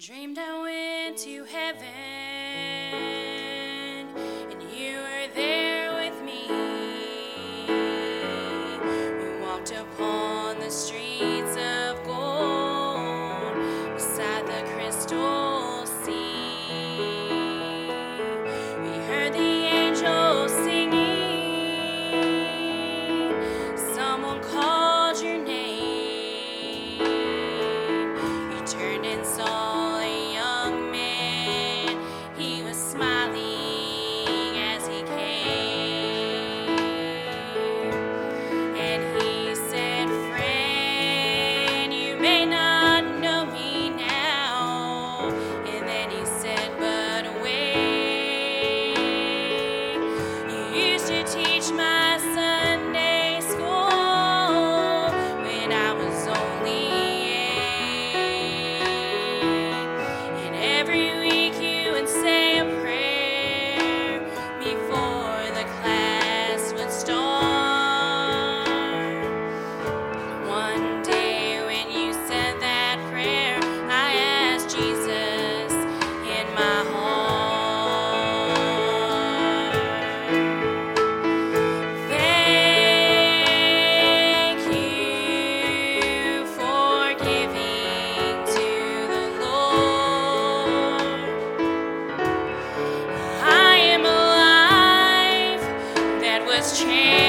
Dreamed I went to heaven, and you were there with me. We walked upon the streets of Change.